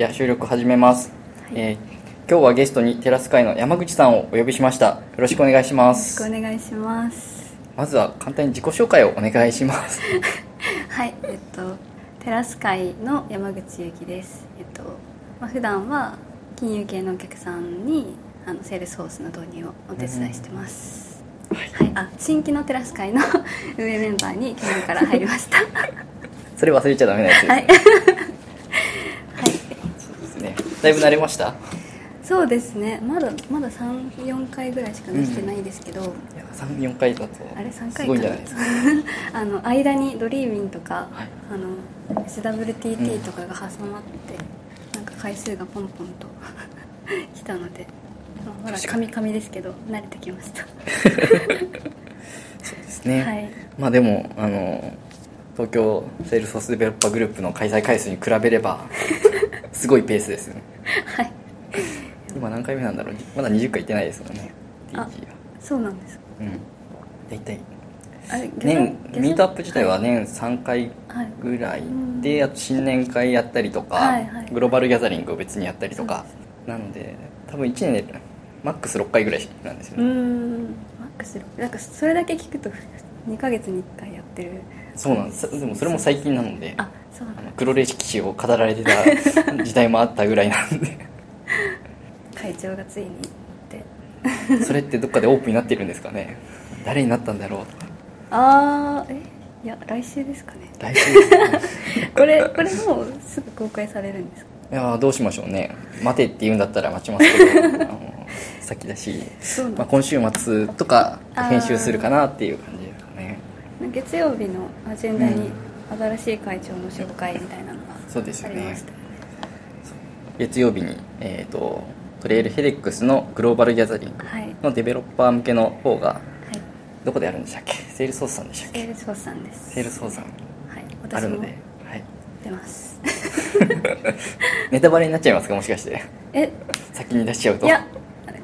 じゃあ収録始めます、えー今日はゲストにテラスカイの山口さんをお呼びしました。よろしくお願いしまよろしすくお願いします。まずは簡単に自己紹介をお願いします。はいえっとテラスカイの山口ゆきです。えっと、まあ、普段は金融系のお客さんにあのセールスフォースの導入をお手伝いしてます、はい、あ新規のテラス会の 運営メンバーに去年から入りました。それ忘れちゃダメなやつ。ですだいぶ慣れました？そうですね。まだまだ34回ぐらいしかできてないですけど、いや34回だとあれ3回か。すごいんじゃないですか？あの間にドリーミンとか、はい。あの SWTT とかが挟まって、なんか回数がポンポンと 来たので、まだカミカミですけど慣れてきました。そうですね、はい。まあでもあの東京セールスフォースデベロッパーグループの開催回数に比べればすごいペースですよねはい。今何回目なんだろうまだ20回行ってないですもんね。あは。そうなんですうん。大体年ミートアップ自体は年3回はい。ぐらい。うん。であと新年会やったりとか、はいはいグローバルギャザリングを別にやったりとか。なので多分1年でマックス6回ぐらいなんですよね、ん。マックス6なんかそれだけ聞くと2ヶ月に1回やってるそうなんです。でもそれも最近なのであの黒歴史を語られてた 時代もあったぐらいなんで。会長がついにって。それってどっかでオープンになってるんですかね。誰になったんだろうとか。ああえ？いや来週ですかね。来週ですね。これこれもうすぐ公開されるんですか？いやーどうしましょうね。待てって言うんだったら待ちますけど。あの先だし、そうなんまあ、今週末とか編集するかなっていう感じ月曜日のアジェンダにうん。新しい会長の紹介みたいなのがそうですよね。ありましたよね。月曜日に、えー、とトレイルヘデックスのグローバルギャザリングはい。のデベロッパー向けの方がはい。どこでやるんでしたっけ？セールスフォースさんでしたっけ？セールスフォースさんです。セールスフォースさん。はい。あるので、はい、出ます。ネタバレになっちゃいますか？もしかして。え？先に出しちゃうと。いや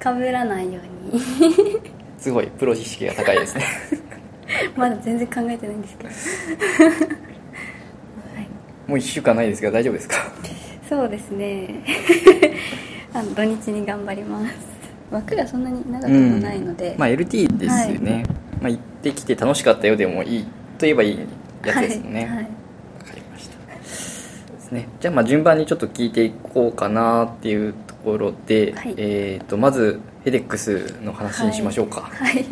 かぶらないように。すごいプロ知識が高いですね まだ全然考えてないんですけど。はい。もう1週間ないですが大丈夫ですか？そうですね。あの土日に頑張ります。枠がそんなに長くもないので、まあ LT ですよね、まあ、行ってきて楽しかったよでもいいと言えばいいやつですよね。わ、はい。はい。かりました。ですね。じゃあまあ順番にちょっと聞いていこうかなっていうところで、はい。えー、とまずヘデックスの話にしましょうか、はい、そう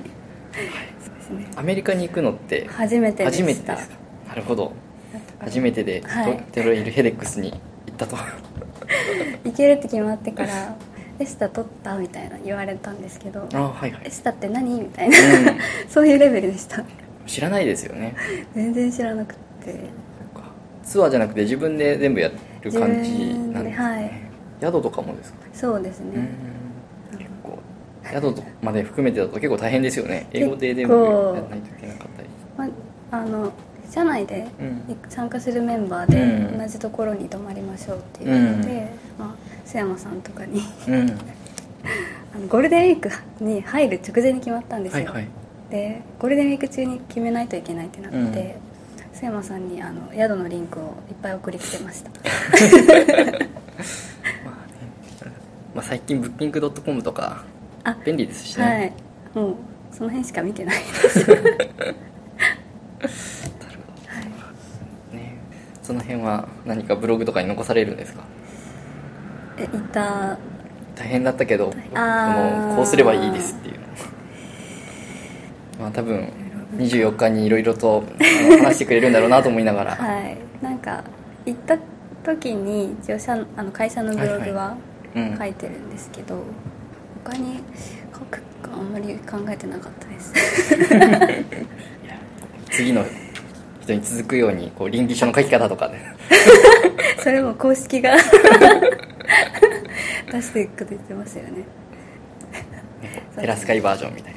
ですね。アメリカに行くのって初めてでした。初めてですか？なるほど。初めてでト,、はい。テロイルヘデックスに行ったと。行けるって決まってから「エスタ取った?」みたいな言われたんですけどあはいは「い。エスタって何?」みたいな、うん。そういうレベルでした。知らないですよね。全然知らなくて。ツアーじゃなくて自分で全部やる感じなんですね、ではい。宿とかもですか？そうですね、うん宿とまで含めてだと結構大変ですよね。英語で全部結構。やらないといけなかったり。まあの社内でうん。参加するメンバーでうん。同じところに泊まりましょうっていうので、うん。まあ、須山さんとかにうん。あのゴールデンウィークに入る直前に決まったんですよ、はいはい。でゴールデンウィーク中に決めないといけないってなって、須山さんにあの宿のリンクをいっぱい送りつけました。まあ、最近ブッキングドットコムとかあ便利ですしはね、い。もうその辺しか見てないです。ね。その辺は何かブログとかに残されるんですか？えいた。大変だったけどあこうすればいいですっていうの。まあ多分24日にいろいろと話してくれるんだろうなと思いながら、はい。なんか行った時に一応社あの会社のブログはうん。書いてるんですけど、他に書くかあんまり考えてなかったです。次の人に続くようにこう倫理書の書き方とかで それも公式が 出していくこと言ってますよね。テラス会バージョンみたい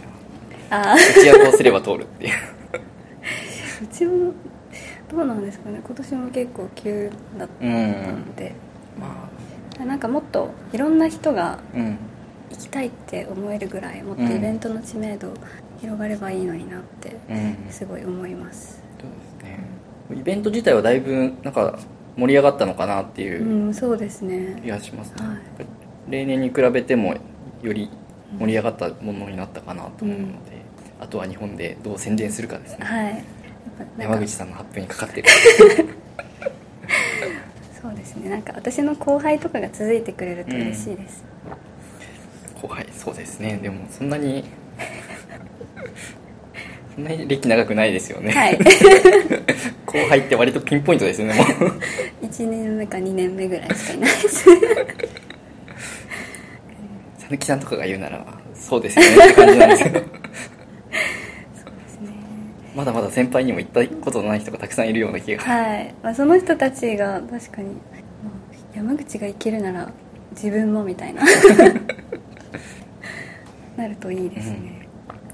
な。ああうちはこうすれば通るっていう。うちもどうなんですかね。今年も結構急だったので、まなんかもっといろんな人があうん行きたいって思えるぐらいもっとイベントの知名度広がればいいのになってうん。すごい思います、そうですね。イベント自体はだいぶなんか盛り上がったのかなっていううんそうですね。気がしますね、はい。例年に比べてもより盛り上がったものになったかなと思うので、あとは日本でどう宣伝するかですね。はい。山口さんの発表にかかってる。そうですね。なんか私の後輩とかが続いてくれると嬉しいです、後輩そうですね。でもそんなに そんなに歴長くないですよね、はい。後輩って割とピンポイントですよねもう。1年目か2年目ぐらいしかいないです。さぬきさんとかが言うならそうですよねって感じなんですけど。まだまだ先輩にも言ったことのない人がたくさんいるような気が、はい、まあ、その人たちが確かに、まあ山口が生きるなら自分もみたいな なるといいですね、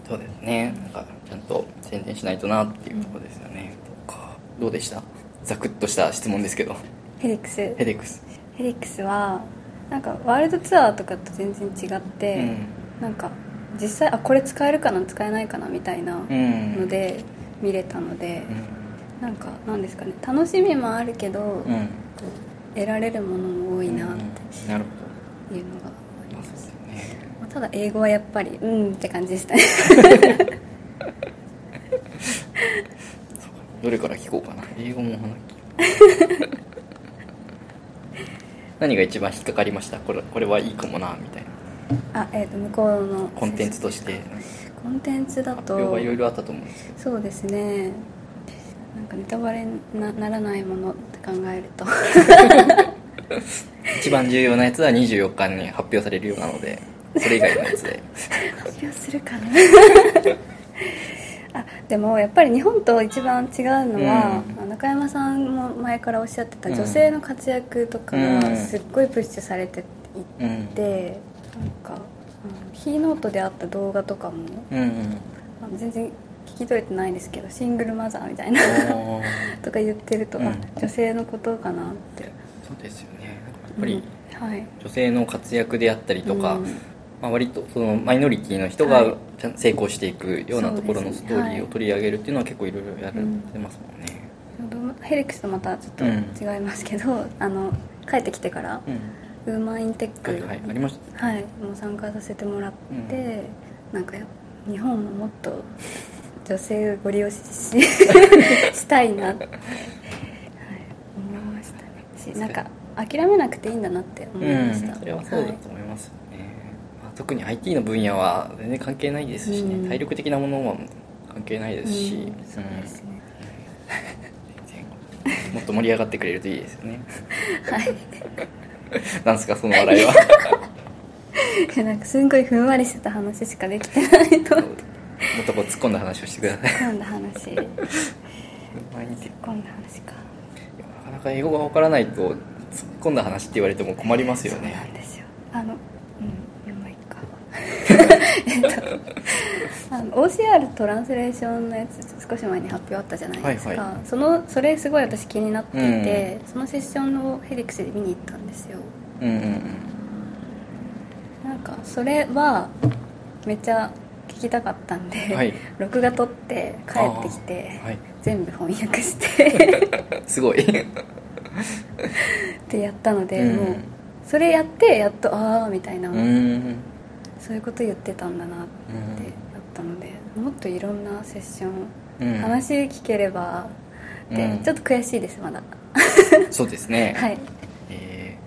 そうですね。なんかちゃんと宣伝しないとなっていうところですよね、どうかどうでした？ザクッとした質問ですけど。ヘデックス。ヘデックス。ヘデックスはなんかワールドツアーとかと全然違って、うん。なんか実際あこれ使えるかな？使えないかな？みたいなうん。ので見れたので、うなんかなんですかね？楽しみもあるけど、ん、うん得られるものも多いなっていうのがただ英語はやっぱりうんって感じでしたね。どれから聞こうかな。英語も話 何が一番引っかかりました？これこれはいいかもなみたいな。あえっ、と向こうのコンテンツとして。コンテンツだ発といろいろあったと思うんですけど。そうですね。なんかネタバレになならないものって考えると。一番重要なやつは24日に発表されるようなのでそれ以外のやつで。発表するかな。あでもやっぱり日本と一番違うのは、中山さんも前からおっしゃってたうん。女性の活躍とかうん。がすっごいプッシュされていうん。なんか、うん、キーノートであった動画とかもうんうん。全然聞き取れてないですけどシングルマザーみたいな とか言ってると、うん。あ女性のことかなって。そうですよね。やっぱりうん。はい。女性の活躍であったりとか、うんまあ、割とそのマイノリティの人が成功していくようなところのストーリーを取り上げるっていうのは結構いろいろやられてますもんね。ヘリックスとまたちょっと違いますけど、あの帰ってきてからうん、ウーマンインテックはいはい。ありましたはい、もう参加させてもらって、なんかや日本ももっと女性をご利用しし したいなって、はい、思いましたね。しなんか諦めなくていいんだなって思いました、うん、それはそうだと思います。よね、まあ、特に IT の分野は全然関係ないですしね、うん。体力的なものは関係ないですし、うん。そうですね、もっと盛り上がってくれるといいですよね。はい。なんすかその笑いは。いやなんかすんごいふんわりしてた話しかできてないともっとこう突っ込んだ話をしてください。今度話突っ毎日込んだ話か。なかなか英語がわからないと突っ込んだ話って言われても困りますよそうなねんですよ。あのえっとあの OCR トランスレーションのやつ少し前に発表あったじゃないですか、はいはい。そのそれすごい私気になっていて、そのセッションをヘリックスで見に行ったんですよ。うんうんうん。なんかそれはめっちゃ聞きたかったんで、はい。録画撮って帰ってきて、はい。全部翻訳して。すごい。ってやったので、うん。もうそれやってやっとああみたいな、うんそういうこと言ってたんだなってなったので、もっといろんなセッション、うん。話聞ければで、うん。ちょっと悔しいですまだ。そうですね。はい。えー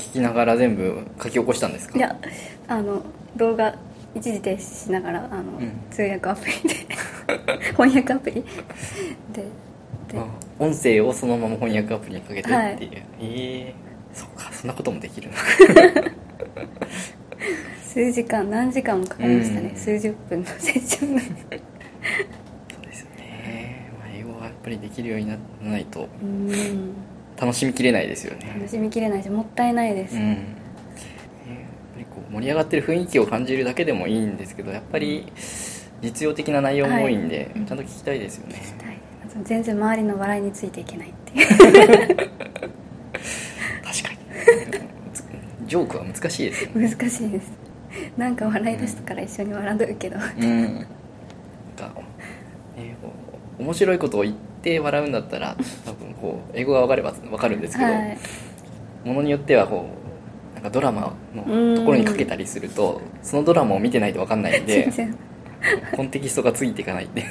聞きながら全部書き起こしたんですか？いやあの動画一時停止しながらあの、うん。通訳アプリで 翻訳アプリでであ音声をそのまま翻訳アプリにかけてっていう、はい。ええそうかそんなこともできるな数時間何時間もかかりましたね、うん。数十分のセッションが。そうですよね、まあ、英語はやっぱりできるようにならないと。うん。楽しみきれないですよね。楽しみきれないしもったいないです、うん。えーやっぱりこう盛り上がってる雰囲気を感じるだけでもいいんですけどやっぱり実用的な内容も多いんで、はい。ちゃんと聞きたいですよね、全然周りの笑いについていけないっていう。確かに。ジョークは難しいですよね。難しいですなんか笑い出したから一緒に笑うけど、うん。なんか、面白いことを言って笑うんだったら多分こう英語が分かれば分かるんですけど、はい。ものによってはこうなんかドラマのところにかけたりするとそのドラマを見てないと分かんないんで コンテキストがついていかないんで。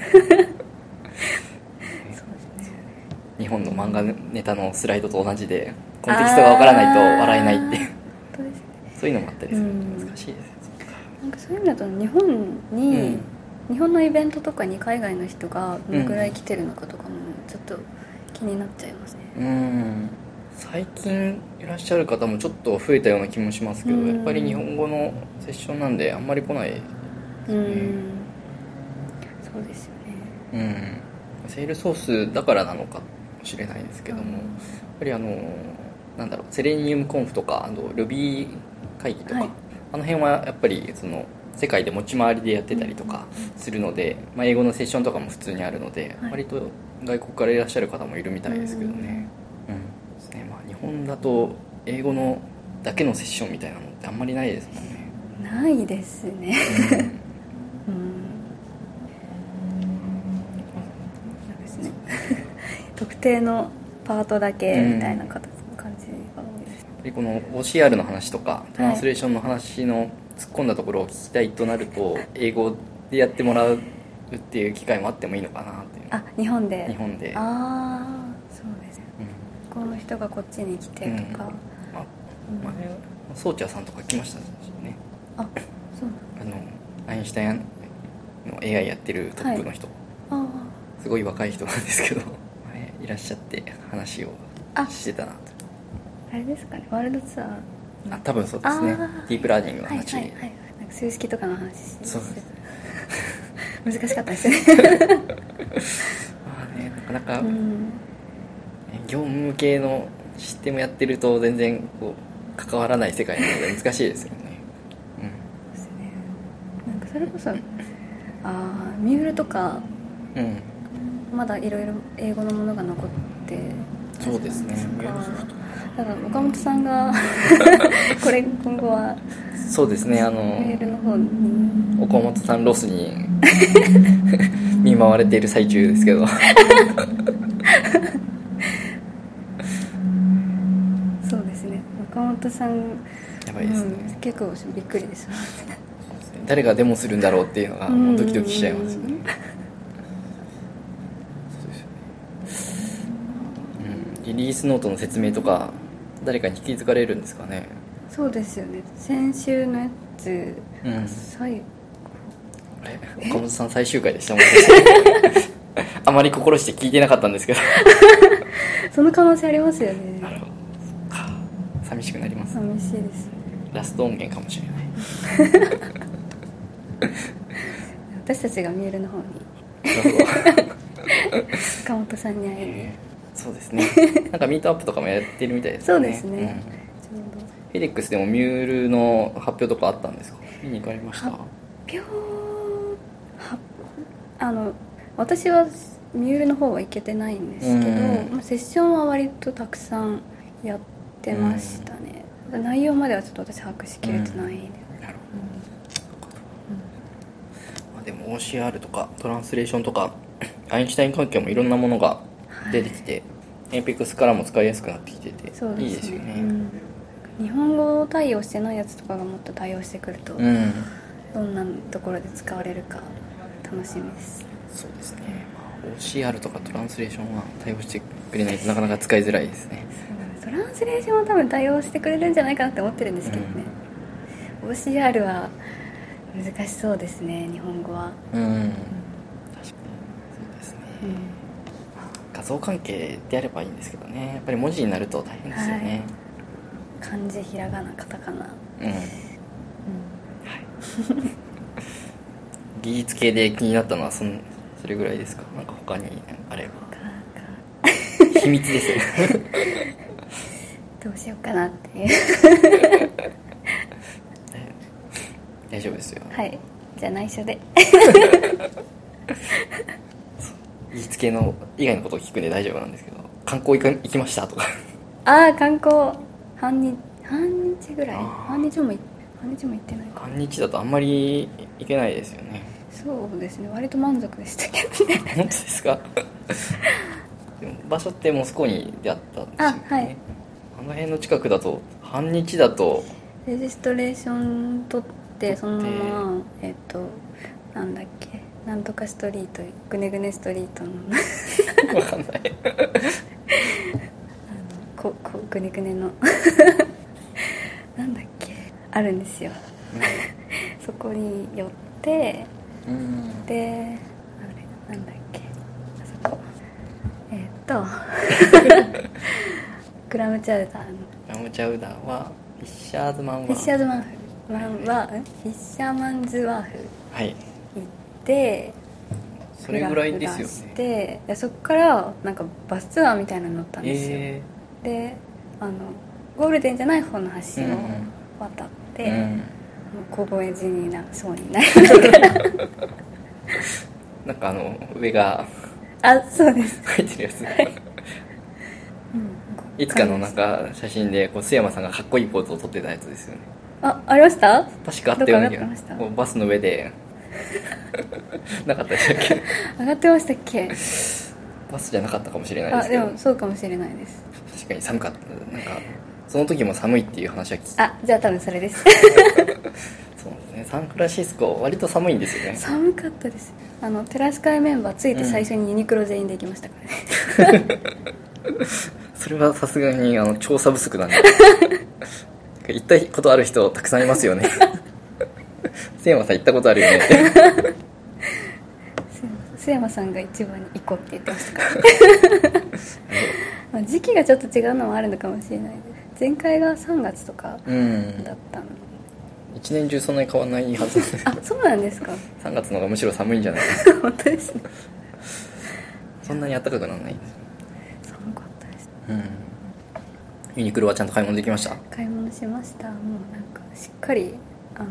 日本の漫画ネタのスライドと同じでコンテキストが分からないと笑えないってそういうのもあったりする。うん。難しいですよなんかそういう意味だと日本に、うん。日本のイベントとかに海外の人がどのくらい来てるのかとかもちょっと気になっちゃいますね、うん。最近いらっしゃる方もちょっと増えたような気もしますけど、うん。やっぱり日本語のセッションなんであんまり来ないうん。そうですよね。うん。セールソースだからなのかもしれないですけども、うん。やっぱりあのなんだろうセレニウムコンフとかあの Ruby 会議とか、はいあの辺はやっぱりその世界で持ち回りでやってたりとかするので、まあ、英語のセッションとかも普通にあるので、はい。割と外国からいらっしゃる方もいるみたいですけどね,、うん。ですね。まあ、日本だと英語のだけのセッションみたいなのってあんまりないですもんね、ないですね。うん。うん。そうですね。特定のパートだけみたいな形感じが多いでこの OCR の話とかトランスレーションの話の突っ込んだところを聞きたいとなると、英語でやってもらうっていう機会もあってもいいのかなっていう。あ日本で？日本で、うんああそうですね。この人がこっちに来てとか、まあうん。前ソーチャーさんとか来ましたしね。あそう。あのアインシュタインの AI やってるトップの人、なのすごい若い人なんですけど 前いらっしゃって話をあ。してたなとああれですかねワールドツアー。あ多分そうですね。ディープラーニングのはい話、はいはい。なんか数式とかの話そうです。難しかったですね。まあねなかなか、うん。業務系のシステムやってると全然こう関わらない世界なので難しいですよね、そうですね。なんかそれこそああミュールとかうん、うん、まだいろいろ英語のものが残ってそうですね。そっかだから岡本さんが これ今後はそうですねあのメールの方に。岡本さんロスに 見舞われている最中ですけど。そうですね。岡本さんやばいですね、うん、結構びっくりです。誰がデモするんだろうっていうのがもうドキドキしちゃいますよね。リリースノートの説明とか誰かに引き継がれるんですかね。そうですよね。先週のやつうん。最後。あれ岡本さん最終回でしたもんね。あまり心して聞いてなかったんですけど。その可能性ありますよね。なるほど。寂しくなります寂しいですラスト音源かもしれない。私たちがメールの方に。岡本さんに会いにえーそうですね。なんかミートアップとかもやってるみたいですそうねですね、ん。ちょうフェデックスでもミュールの発表とかあったんですか？見に行かれました？発ど表？はあの私はミュールの方は行けてないんですけど、うん。まあセッションは割とたくさんやってましたね、内容まではちょっと私把握しきれてないんで、なるほど、まあ、でも OCR とかトランスレーションとかアインシュタイン関係もいろんなものが出てきて、APEX からも使いやすくなってきててね。いいですよね。うん。日本語対応してないやつとかがもっと対応してくると、うん、どんなところで使われるか楽しみです。そうですね、まあ、OCR とかトランスレーションは対応してくれないとなかなか使いづらいですね。トランスレーションは多分対応してくれるんじゃないかなって思ってるんですけどね、OCR は難しそうですね日本語は、うん。確かに。そうですね。うん。画像関係であればいいんですけどね。やっぱり文字になると大変ですよね、漢字ひらがなカタカナ、うん。うん。技術系で気になったのはそんそれぐらいですか？なんか他にあれば。秘密ですよ どうしようかなっていう。大丈夫ですよ。はい。じゃあ内緒で技術系の以外のことを聞くんで大丈夫なんですけど観光行か行きましたとか。ああ観光。半日半日ぐらい？半日もい半日も行ってないか。半日だとあんまり行けないですよね。そうですね。割と満足でしたけどね。本当ですか？場所ってモスコにであったんですよね。あはい。あの辺の近くだと半日だとレジストレーション取って。そのままえっ、となんだっけなんとかストリートグネグネストリートの。わかんない。ここグネグネの。なんだっけ？あるんですよ。そこに寄ってうん。であれなんだっけ？あそこ。えーっと。クラムチャウダーの。ラムチャウダーはフィッシャーズマンはフィッシャーズマンフマンはんフィッシャーマンズワーフはい行ってそれぐらいですよね。てでそこからなんかバスツアーみたいなの乗ったんですよ、えであのゴールデンじゃない方の橋を渡って、えうん。もう凍え死になそうになりながらなんかあの上があそうです、書いてるやつ。うん、いつかのなんか写真でこう須山さんがかっこいいポーズを撮ってたやつですよね。あありました？確かあったようバスの上で なかったでしたっけ？上がってましたっけ？バスじゃなかったかもしれないであですけど。もそうかもしれないです。確かに寒かった。なんかその時も寒いっていう話は聞きあじゃあ多分それです。そうですね。サンフランシスコ割と寒いんですよね。寒かったです。あのテラス会メンバーついて最初にユニクロ全員で行きましたからね、それはさすがにあの調査不足なんで行ったことある人たくさんいますよね瀬山さん行ったことあるよね。って須山さんが一番に行こうって言ってましたから。まあ時期がちょっと違うのもあるのかもしれないです前回が3月とかうん。だったの、一年中そんなに変わらないはず。あそうなんですか。3月の方がむしろ寒いんじゃない？本当ですね。そんなに暖かくならない？んです寒かったです。うん。ユニクロはちゃんと買い物できました？買い物しました。もうなんかしっかりあの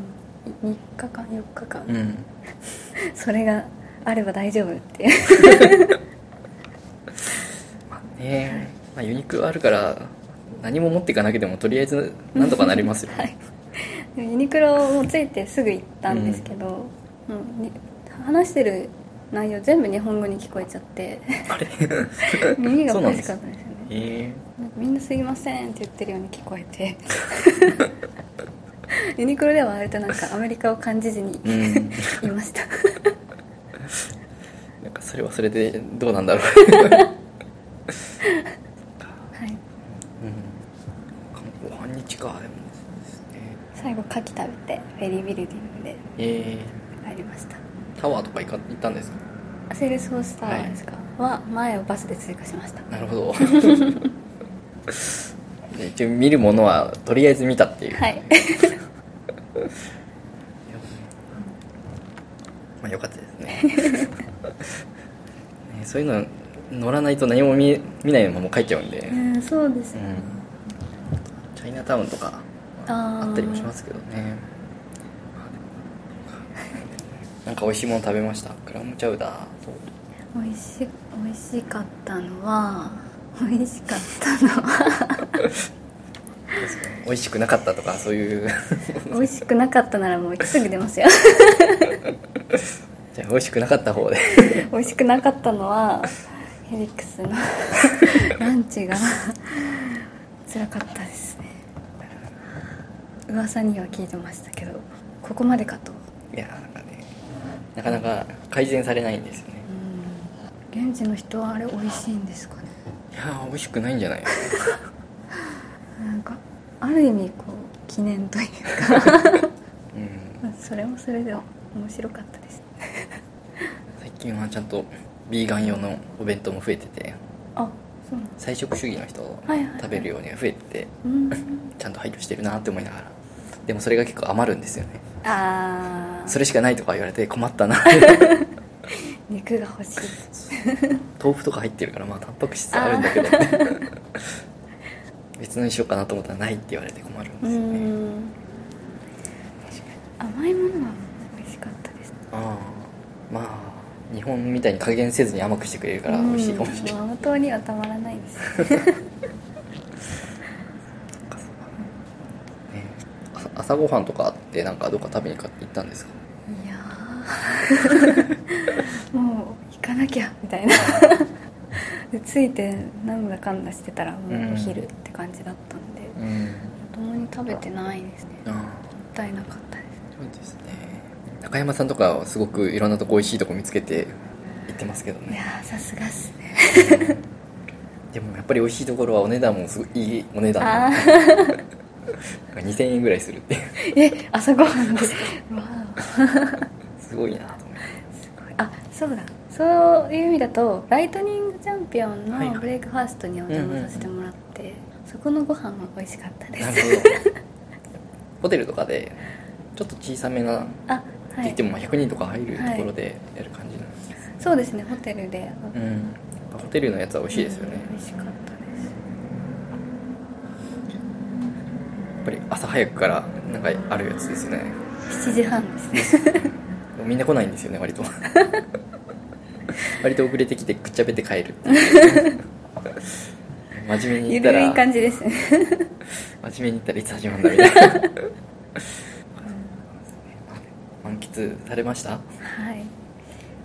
3日間4日間、うん。それがあれば大丈夫って まあねまあ、ユニクロあるから何も持っていかなくてもとりあえずなんとかなりますよ、はい。でもユニクロもついてすぐ行ったんですけど、もうに話してる内容全部日本語に聞こえちゃって。あれ？耳がおかしかったですよね。え。なんかみんな「すいません」って言ってるように聞こえて ユニクロでは割となんかアメリカを感じずにえうん。いました。なんかそれはそれでどうなんだろう。はい。うん。ご半日かでもですね最後牡蠣食べてフェリービルディングでえ帰りました。ー、タワーとか行か行ったんですか？セールスフォースタワーですか、は前をバスで通過しました。なるほど で一応見るものはとりあえず見たっていう、はい。まあよかったですね。ねそういうの乗らないと何も見見ないまま帰っちゃうんで、ううんんそうですね、チャイナタウンとかあったりもしますけどね。なんか美味しいもの食べました？クラムチャウダーと。美味し美味しかったのは美味しかったの。美味しくなかったとかそういう。美味しくなかったならもうすぐ出ますよ。じゃあ美味しくなかった方で。美味しくなかったのはヘリックスのランチが辛かったですね。噂には聞いてましたけどここまでかと。いやなんかねなかなか改善されないんですよね。うん。現地の人はあれ美味しいんですかねいやー美味しくないんじゃない？なんかある意味こう記念というか。うん。それもそれで面白かったです。最近はちゃんとビーガン用のお弁当も増えてて。あそうなん菜食主義の人はいはいはい食べるようには増えててうん ちゃんと配慮してるなって思いながら。でもそれが結構余るんですよね。ああそれしかないとか言われて困ったな。肉が欲しい 豆腐とか入ってるからまあタンパク質あるんだけど。別のにしようかなと思ったらないって言われて困るんうですよね。ん。甘いものは美味しかったです。ああ。まあ日本みたいに加減せずに甘くしてくれるから美味しいかもしれない、うん甘党にはたまらないです。ね。朝朝ごはんとかあってなんかどっか食べに行ったんですか？いやー。もう行かなきゃみたいな。で着いてなんだかんだしてたらもうお昼って感じだったんで、うん。共に食べてないですね。あもったいなかったです。そうですね。中山さんとかはすごくいろんなとこ美味しいとこ見つけて行ってますけどいねやーさすがっすね。でもやっぱり美味しいところはお値段もすごいいいお値あ段ー2000円ぐらいするってえ朝ごはんで。すわすごいなと思って。ーあそうだそういう意味だとライトニングチャンピオンはいはい。のブレイクファーストにお邪魔させてもらって、そこのご飯は美味しかったです。なるほど。ホテルとかでちょっと小さめなってあはい。言ってもまあ100人とか入るところでやる感じなんです、そうですねホテルで。うん。ホテルのやつは美味しいですよね、うん美味しかったです。やっぱり朝早くからなんかあるやつですよね。7時半ですね。みんな来ないんですよね割と 割と遅れてきてくっちゃべって帰る。っていう真面目に言ったらゆるい感じですね。真面目に言ったらいつ始まるんだみたいな。満喫されました？はい。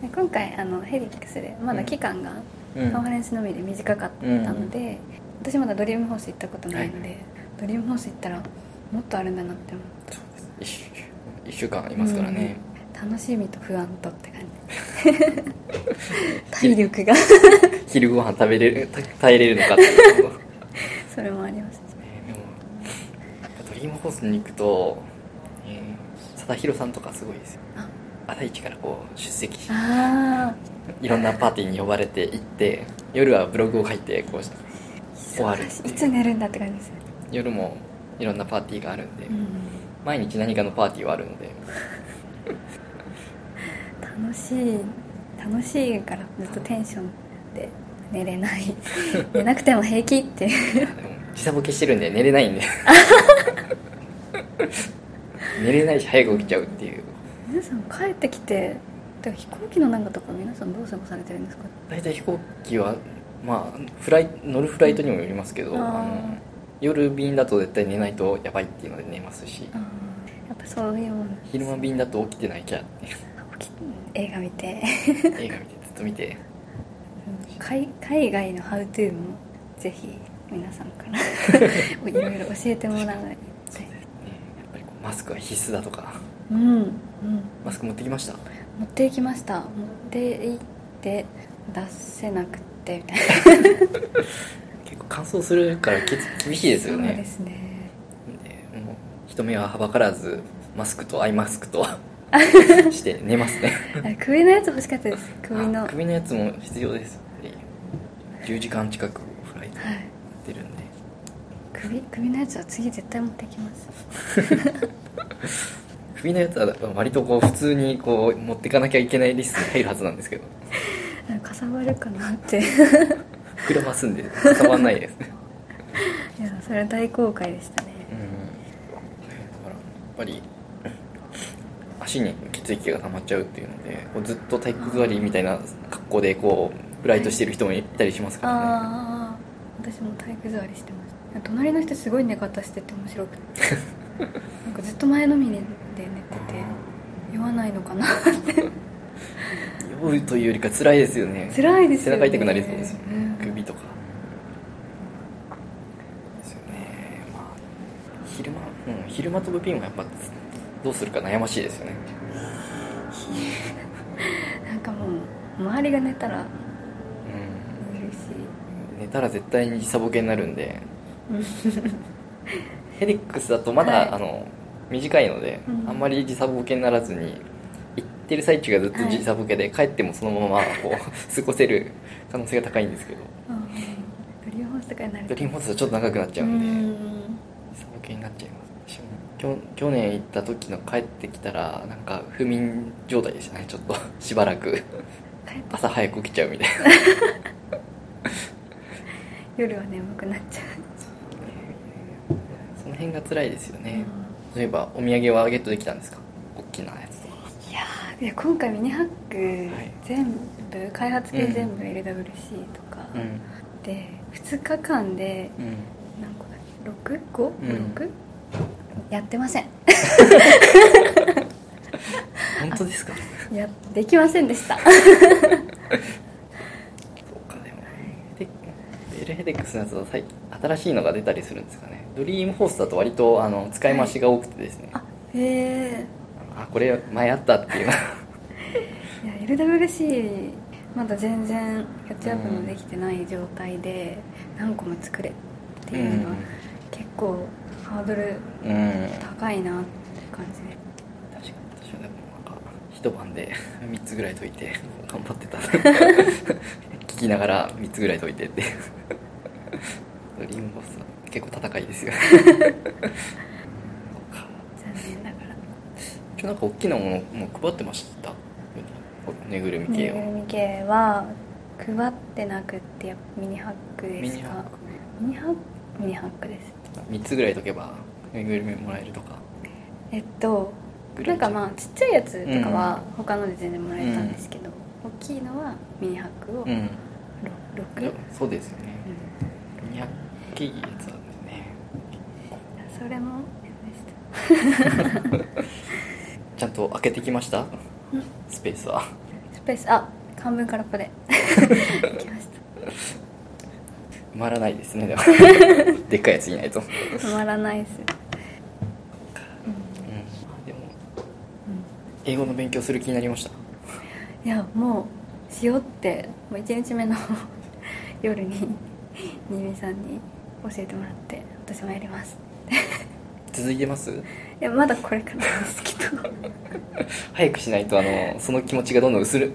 で今回あのヘリックスでまだ期間がうん。カンファレンスのみで短かったので、私まだドリームホース行ったことないので、はいドリームホース行ったらもっとあるんだなって思ってそうです。一週一週間ありますからね、楽しみと不安とって感じ 体力が。昼ご飯食べれるた耐えれるのかっていう それもありますえーでもドリームホースに行くと、えー、佐田博さんとかすごいですよ。あ。朝一からこう出席しあいろんなパーティーに呼ばれて行って夜はブログを書いてこうー終わるいつ寝るんだって感じですね、夜もいろんなパーティーがあるんで、うん、毎日何かのパーティーはあるので楽しい楽しいからずっとテンションで寝れない。寝なくても平気っていう。時差ボケしてるんで寝れないんで。寝れないし早く起きちゃうっていう。皆さん帰ってきて飛行機の中とか皆さんどう過ごされてるんですか？大体飛行機はまあフライ乗るフライトにもよりますけどあー。あの夜便だと絶対寝ないとやばいっていうので寝ますし。やっぱそういうもん昼間便だと起きてないきゃって 起き映画見て。映画見てずっと見て。海海外のハウトゥーもぜひ皆さんから。いろいろ教えてもらわないと。ね。やっぱりこうマスクは必須だとか。うんうん。マスク持ってきました？持っていきました。持って行って出せなくって。みたいな結構乾燥するから厳しいですよね。そうですね。でもう人目ははばからずマスクとアイマスクとして寝ますね。あ首のやつ欲しかったです。首の。あ首のやつも必要です。10時間近くフライトはい出るんで。首首のやつは次絶対持ってきます。首のやつは割とこう普通にこう持っていかなきゃいけないリストに入るはずなんですけど。かさばるかなって。い膨らますんで伝わんないです。ねやそれは大公開でしたね。うん。だからやっぱり足に血液が溜まっちゃうっていうのでこうずっと体育座りみたいな格好でこうフライトしてる人もいたりしますからね。ああ私も体育座りしてました。隣の人すごい寝方してて面白くて。なんかずっと前のみで寝てて酔わないのかなって。酔うというよりか辛いですよね。辛いですよね。背中痛くなりそうですよね、うん。首とか。ですよね。まあ昼間、うん、昼間飛ぶ便はやっぱどうするか悩ましいですよね。なんかもう周りが寝たらうん。嬉し寝たら絶対に時差ボケになるんで。ヘリックスだとまだ、はい。あの短いので、うん。あんまり時差ボケにならずに行ってる最中がずっと時差ボケで、帰ってもそのままこう 過ごせる可能性が高いんですけど。いドリームホースとかになるドリームホースはちょっと長くなっちゃううんで、ん。時差ボケになっちゃいます去年行った時の帰ってきたらなんか不眠状態でしたねちょっと。しばらく。朝早く起きちゃうみたいな。夜は眠くなっちゃその辺が辛いですよう、ね、例えばお土産はゲットできたんですか？大きなやつとか。いやーいや今回ミニハックい。全部、開発系うん。全部 LWC とか、うん。で2日間でうん。何個だっけ 6?5?6?、うんやってません。本当ですか？やできませんでした。そうかでもテッスのやつ新しいのが出たりするんですかね。ドリームホースだと割とあの使い回しが多くてですね、あへえあこれ前あったっていう。の いや LWC まだ全然キャッチアップもできてない状態で何個も作れっていうのは結構ハードルうん、うん、高いなって感じで。確かに。私はでもなんか一晩で 3つぐらい解いて頑張ってた。聞きながら3つぐらい解いてって。ドリームボスは結構戦いですよ。ながら。今日なんか大きなものもう配ってました？ぬいぐるみ系を。ぐるみ系は配ってなくってミニハックですか？ミニハックミニハックです3つぐらい解けばぬいぐるみもらえるとか。えっとないんかまあちっちゃいやつとかはうん。他ので全然もらえたんですけど、大きいのはミニハックをうん。ろ6、そうですよね。うん。200キいいやつなんですね。それもやりました。ちゃんと開けてきました？スペースは。スペースあ漢文空っぽで。来ました。埋まらないですね。でも。でっかいやついないと、うん、止まらないです、でも。英語の勉強する気になりました？いやもうしようってもう1日目の夜に 新見さんに教えてもらって私もやります。続いてます？いやまだこれからですけど。早くしないとあのその気持ちがどんどん薄る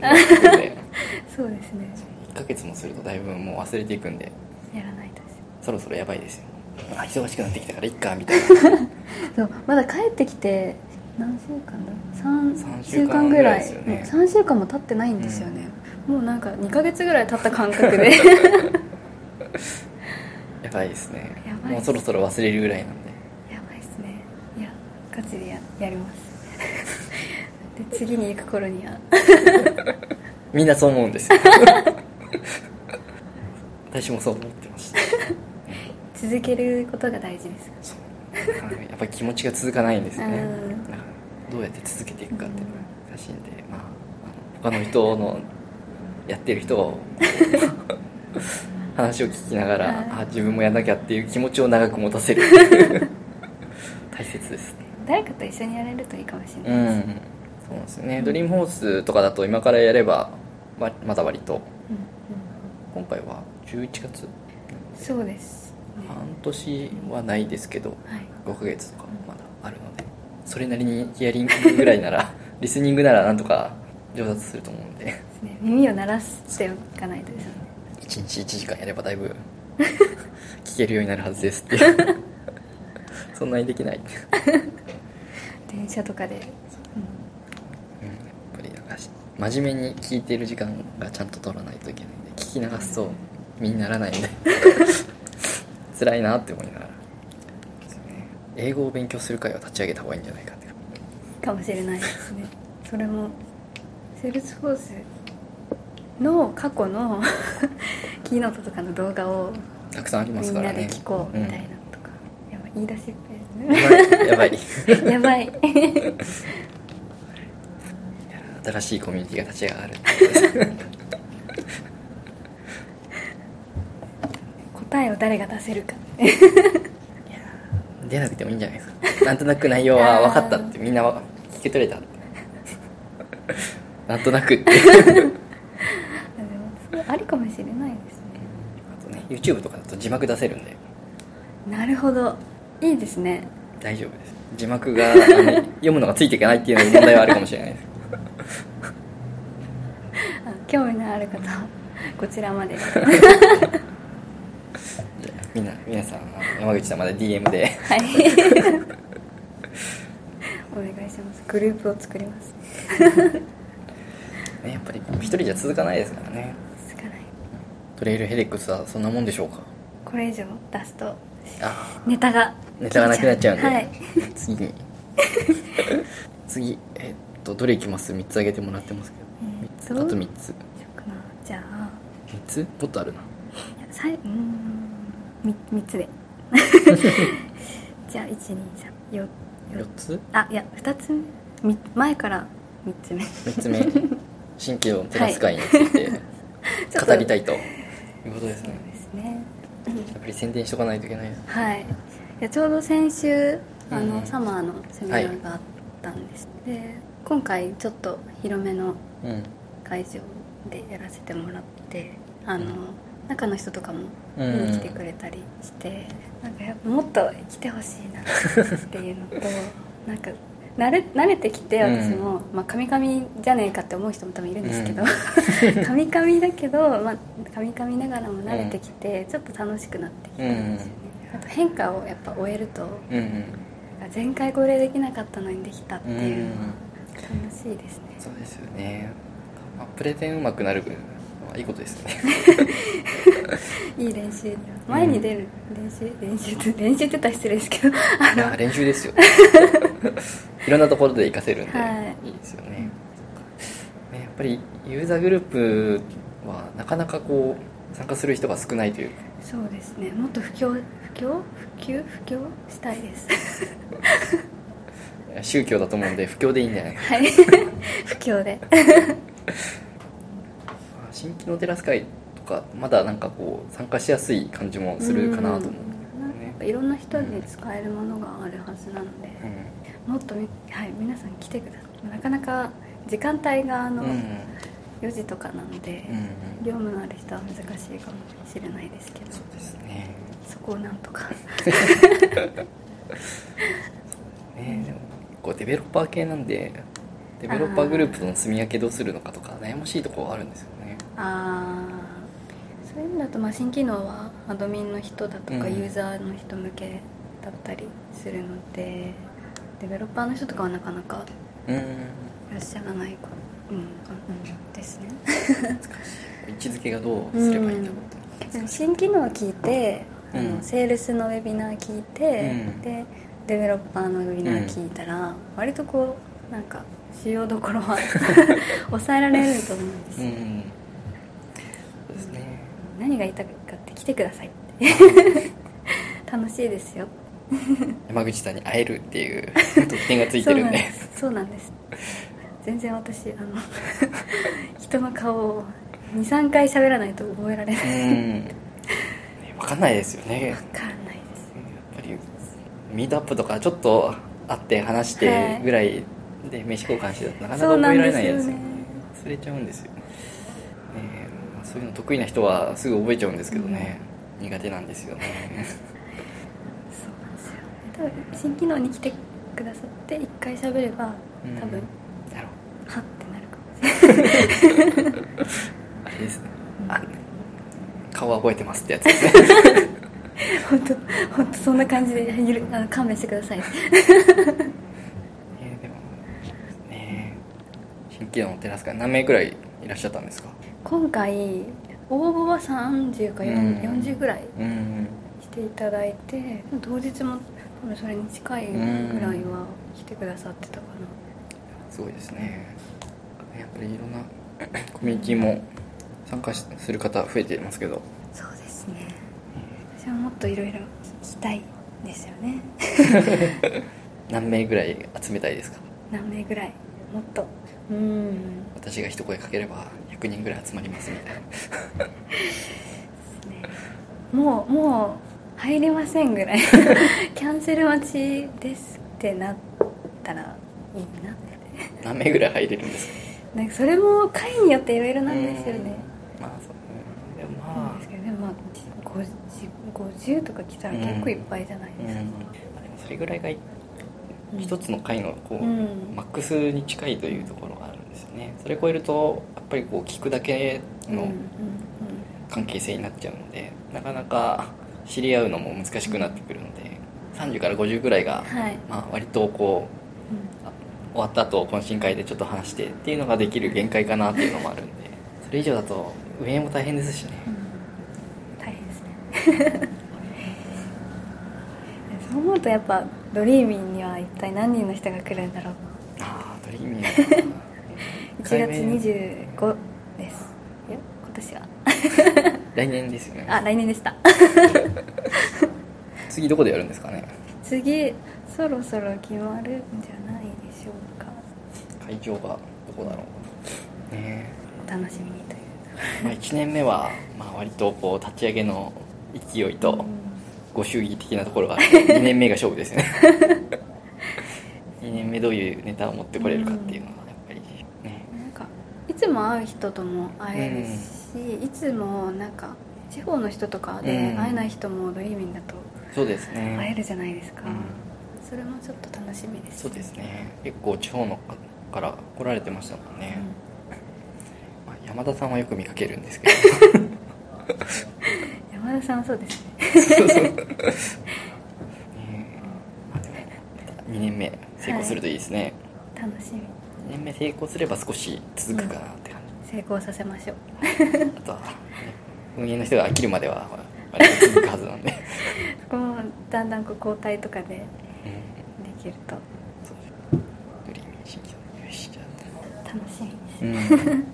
そうですね。1ヶ月もするとだいぶもう忘れていくんでそろそろやばいですよ。あ忙しくなってきたからいっかみたいな。そうまだ帰ってきて何週間だ？三 3, 週間ぐらいぐらいですよね。3週間も経ってないんですよね、もうなんか2ヶ月ぐらい経った感覚で。やばいですね。もうそろそろ忘れるぐらいなんで。やばいですね。いやガチでややります。で次に行く頃には。みんなそう思うんですよ。私もそう思ってました続けることが大事ですやっぱり気持ちが続かないんですよね。どうやって続けていくかっていうのが難しいんで、まあ、他の人のやってる人を 話を聞きながら、はい。あ自分もやんなきゃっていう気持ちを長く持たせる。大切です。ね誰かと一緒にやれるといいかもしれうんないです、そうなんですよね、ドリームホースとかだと今からやればままだ割と。うん今回は11月うんそうです、半年はないですけどはい。5ヶ月とかまだあるのでそれなりにヒアリングぐらいなら リスニングならなんとか上達すると思うんで。ね。耳を鳴らしておかないとですね。1日1時間やればだいぶ 聞けるようになるはずですって そんなにできない、うん、や電車とかで、っぱりなんかし真面目に聞いてる時間がちゃんと取らないといけないんで聞き流すと身にならないんで辛いなって思いながらね。英語を勉強する会を立ち上げた方がいいんじゃないかってかもしれないですねそれもセールスフォースの過去のキーノートとかの動画をたくさんありまみんなすからね。で聞こうみたいなとか、やばい言い出しっぺうん。やばい。やばい。新しいコミュニティが立ち上がる答えを誰が出せるか。出なくてもいいんじゃないですか。なんとなく内容は分かったってみんなは聞き取れた。なんとなくって。ありかもしれないですね。あとね YouTube とかだと字幕出せるんで。なるほど。いいですね。大丈夫です。字幕が 読むのがついていかないっていう問題はあるかもしれないです。あ興味のある方はこちらまでみんな皆さん山口さんまで DM で。はい。お願いします。グループを作ります。ね やっぱり一人じゃ続かないですからね。つかない。トレイルヘレックスはそんなもんでしょうか？これ以上出すとあネタがネタがなくなっちゃうんで、はい。次。に 次えっとどれいきます？3つあげてもらってますけど、えーっとあと3つ。じゃあ。3つ？もっとあるな。さいうーんみ三つで。じゃあ123よ4つ？あいや2つ？目み前から3つ目。3つ目。新規のテラス会について 語りたいと。いうことですねそうですね。っぱり宣伝しとかないといけないはい。いやちょうど先週あの、うん。サマーのセミナーがあったんです、で今回ちょっと広めのうん。会場でやらせてもらってあの、中の人とかも見うん。に来てくれたりして、なんかやっぱもっと来てほしいなっていうのと なんか慣れ慣れてきて私も、まあ、カミカミじゃねえかって思う人も多分いるんですけど、カミカミだけど、まあ、カミカミながらも慣れてきて、ちょっと楽しくなってきたんですよね、あと変化をやっぱ終えるとうんうん。前回これできなかったのにできたっていうのはうん楽しいですね、そうですよね、まあ、プレゼンうまくなるいいことですよね。いい練習。前に出る練習？練習って練習ってたら失礼ですけど。あいや練習ですよ。いろんなところで活かせるんで、、はい。いですよね。ねやっぱりユーザーグループはなかなかこう参加する人が少ないというか。そうですね。もっと布教布教普及普及したいです。宗教だと思うんで不況でいいんじゃないかはい。布教で新規のテラス会とかまだなんかこう参加しやすい感じもするかなと思う、ういろんな人に使えるものがあるはずなので、もっとみ、はい、皆さん来てください。なかなか時間帯があの、うん。うん4時とかなので、うんうん。業務のある人は難しいかもしれないですけど。そうですね。そこをなんとか。ねでもこうデベロッパー系なんでデベロッパーグループとの住み分けどうするのかとか悩ましいところはあるんですよねああそういう意味だとまあ新機能はアドミンの人だとかうん。ユーザーの人向けだったりするので、デベロッパーの人とかはなかなかうん。いらっしゃらないかうん、うん、ですね。位置づけがどうすればいいんだろうと、でも新機能を聞いてあの、うん。セールスのウェビナー聞いて、うん。でデベロッパーのウェビナー聞いたら、割とこうなんか主要どころは 抑えられると思うんですよ、うん何が言いたかって来てください。っ て楽しいですよ。山口さんに会えるっていう 特典がついてるんで。そうなんです。全然私あの人の顔を23回喋らないと覚えられうない。ん。分かんないですよね。やっ分かんないです。ぱりミートアップとかちょっと会って話してぐらいで名刺交換してたらなかなか覚えられないやつね。忘れちゃうんですよそういうの得意な人はすぐ覚えちゃうんですけどね、苦手なんですよね。そうなんですよ多分新機能に来てくださって1回喋ればうん。多分、なるはってなるかもしれない。あれですね。あ顔は覚えてますってやつですね。本当本当そんな感じでゆるあの勘弁してくださいえーでもね新規のテラス会何名くらいいらっしゃったんですか？今回応募は30かうん。40ぐらいうんしていただいて当日も多分それに近いぐらいは来てくださってたかすごいですね。やっぱりいろんな コミュニティも参加しする方増えていますけど。なそうですね。私はもっといろいろ聞きたいですよね。何名ぐらい集めたいですか？何名ぐらい？もっと。うん。私が一声かければ100人ぐらい集まりますみたいな。もうもう入れませんぐらい。キャンセル待ちですってなったらいいなって。何名ぐらい入れるんですか？なんかそれも会によっていろいろなんですよね。うん。まあそう。うんでもまあなんですけどでもまあ 50, 50とか来たら結構いっぱいじゃないうん。でですか、もそれぐらいが一つの回のこう、うん。マックスに近いというところがあるんですよね。それ超えるとやっぱりこう聞くだけの関係性になっちゃうのでなかなか知り合うのも難しくなってくるので30から50ぐらいが、はい、まあ、割とこうあ終わった後懇親会でちょっと話してっていうのができる限界かなっていうのもあるんでそれ以上だと運営も大変ですしね。うん。大変ですね。そう思うとやっぱドリーミーには一体何人の人が来るんだろうああドリーミー1 1月25です。よ今年は。来年ですよね。あ来年でした。次どこでやるんですかね？次そろそろ決まるんじゃないでしょうか。会場がどこだろう。ね。お楽しみにという。まあ、1年目は、まあ、割とこう立ち上げの勢いとうん。ご祝儀的なところがあって2年目が勝負ですよね。2年目どういうネタを持ってこれるかっていうのはやっぱりねなんかいつも会う人とも会えるし、いつもなんか地方の人とかでうん。会えない人もドリーミンだとそうですね。会えるじゃないですか、うん。それもちょっと楽しみですそうですね。結構地方の方から来られてましたもんね、まあ山田さんはよく見かけるんですけど。山田さんはそうですね。そうそうねまあでも2年目成功するといいですね、楽しみ。2年目成功すれば少し続くかなって感成功させましょう。じ、あとは、ね、運営の人が飽きるまでは割と続くはずなんで、そこもだんだんこう交代とかででうん、きると。そうドリーミー新規よしじゃ楽しみあ、です、うん、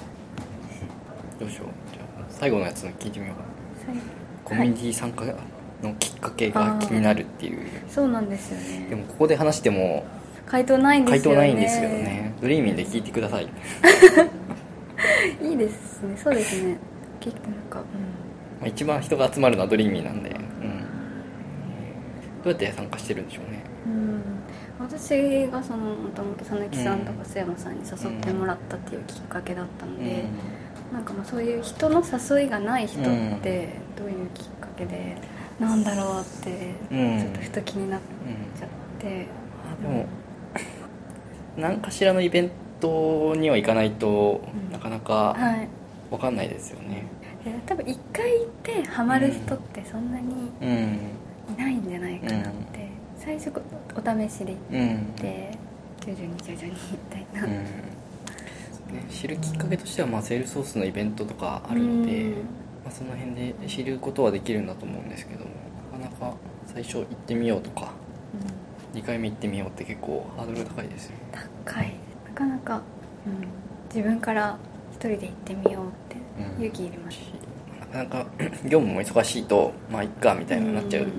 どうしよう。じゃあ最後のやつ聞いてみようかなコミュニティ参加のきっかけが気になるっていう、そうなんですよね。でもここで話しても回答ないんです回よね。答ないんですけどね。ドリーミンで聞いてください。いいですね。そうですね。結構なんか、まあ、一番人が集まるのはドリーミーなんで、うん、どうやって参加してるんでしょうね。うん、うん、私がそのもともと佐々木さんとか須山さんに誘ってもらったっていうきっかけだったので、なんかまあそういう人の誘いがない人ってどういうきっかけでなんだろうってうん。ちょっとふと気になっうんちゃって、でも何かしらのイベントには行かないと、うん。なかなかはい。分かんないですよね。え多分一回行ってハマる人ってそんなにうん。いないんじゃないかなって、最初こお試しでうん、行って徐々に徐々にみたいな、うん。ね、知るきっかけとしては、まあ、セールソースのイベントとかあるので、うん。まあ、その辺で知ることはできるんだと思うんですけどもなかなか最初行ってみようとか2回目行ってみようって結構ハードル高いですよ。ね高い。なかなか、うん、自分から一人で行ってみようってうん。勇気いります、なかなか 業務も忙しいとまあいっかみたいになっちゃううん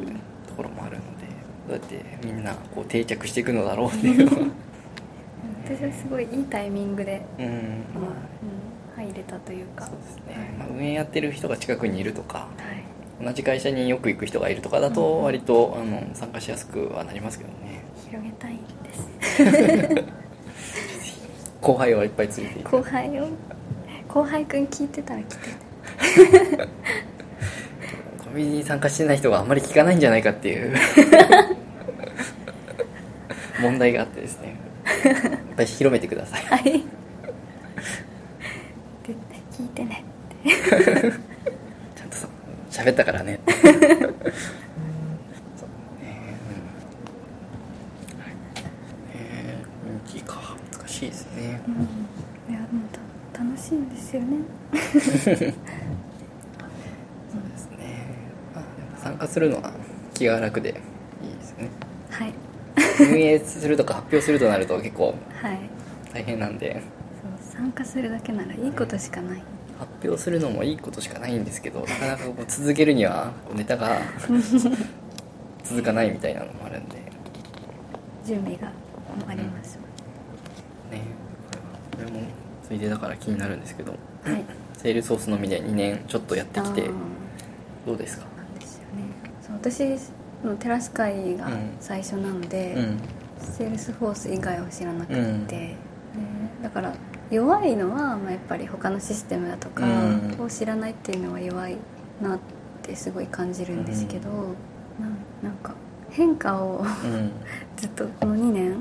ところもあるのでどうやってみんなこう定着していくのだろうっていう。の は私はすごいいいタイミングで、うん。うん入れたというか。そうですね、まあ、運営やってる人が近くにいるとかはい、同じ会社によく行く人がいるとかだと割とあの参加しやすくはなりますけどね広げたいです。後輩はいっぱいついていく後輩を後輩くん聞いてたら来て コミュニティに参加してない人があんまり聞かないんじゃないかっていう。問題があってですね。やっぱり広めてください。はいで聞いてねちゃんとさ喋ったからねそうね、うんはいえー、人気か難しいですねうんいやでもた楽しいんですよねそうですね、まあ、参加するのは気が楽でいいですね。はい。運営するとか発表するとなると結構はい。大変なんで。そう参加するだけならいいことしかない。発表するのもいいことしかないんですけどなかなかこう続けるにはネタが 続かないみたいなのもあるんで。ね準備があります、これもついでだから気になるんですけど。はいセールソースのみで2年ちょっとやってきてどうですか？なんですよね。そう私のテラスカイが最初なので、うん。セールスフォース以外を知らなくて、うん。でだから弱いのは、まあ、やっぱり他のシステムだとかうん。を知らないっていうのは弱いなってすごい感じるんですけど、なん。なんか変化をうん。ずっとこの2年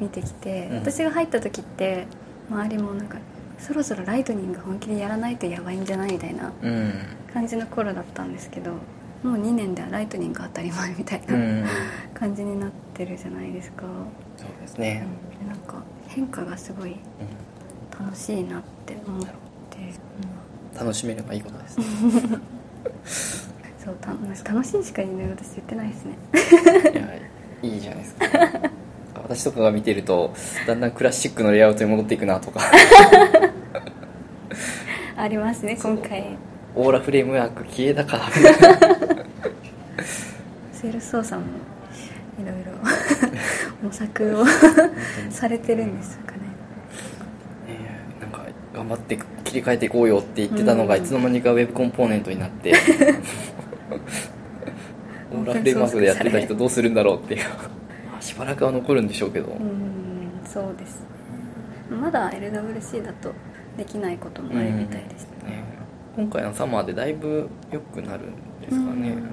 見てきて、うん。私が入った時って周りもなんかそろそろライトニング本気でやらないとやばいんじゃないみたいなうん。感じの頃だったんですけどもう2年ではライトニング当たり前みたいな、うん。感じになってるじゃないですか、そうですね、うん。なんか変化がすごいうん楽しいなって思って、楽しめればいいことですね。う んそうた楽しいしか言うの私言ってないですね。いやいいじゃないですか。私とかが見てるとだんだんクラシックのレイアウトに戻っていくなとか ありますね今回。オーラフレームワーク消えたかセールス操作もいろいろ。模索をされてるんですかねえーなんか頑張って切り替えていこうよって言ってたのがうん。いつの間にかウェブコンポーネントになって。オーラフレームワークでやってた人どうするんだろうっていう。しばらくは残るんでしょうけど、うんそうです。まだ LWC だとできないこともあるみたいですね。ね今回のサマーでだいぶ良くなるんですかね、うん。